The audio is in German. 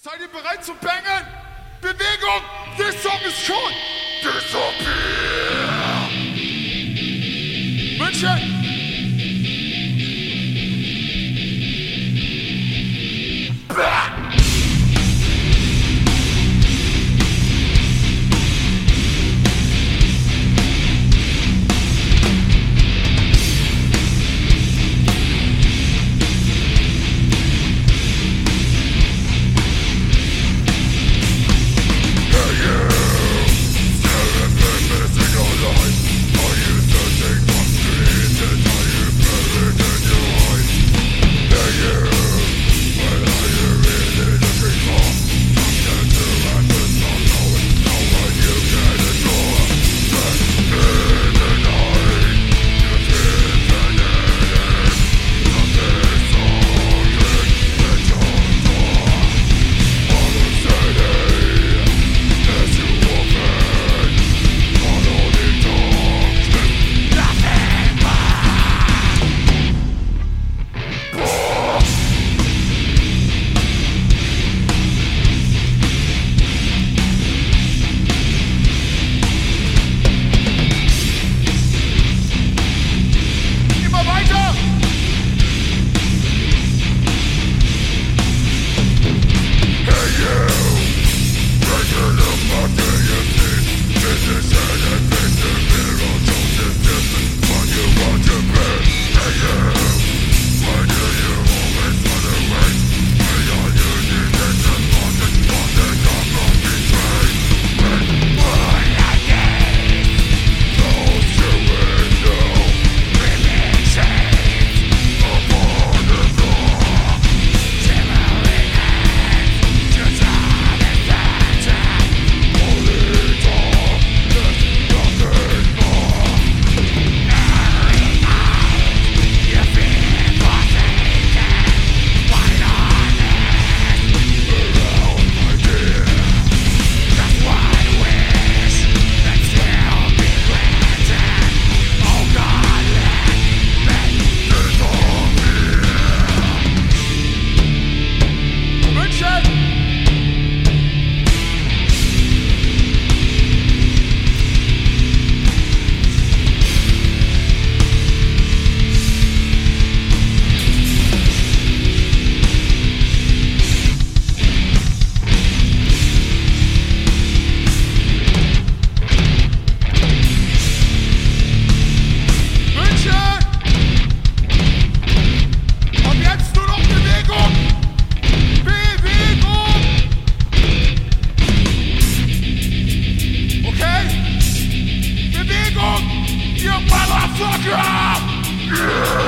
Seid ihr bereit zu bangen? Bewegung! This song is short! Disappear! You motherfucker! Yeah!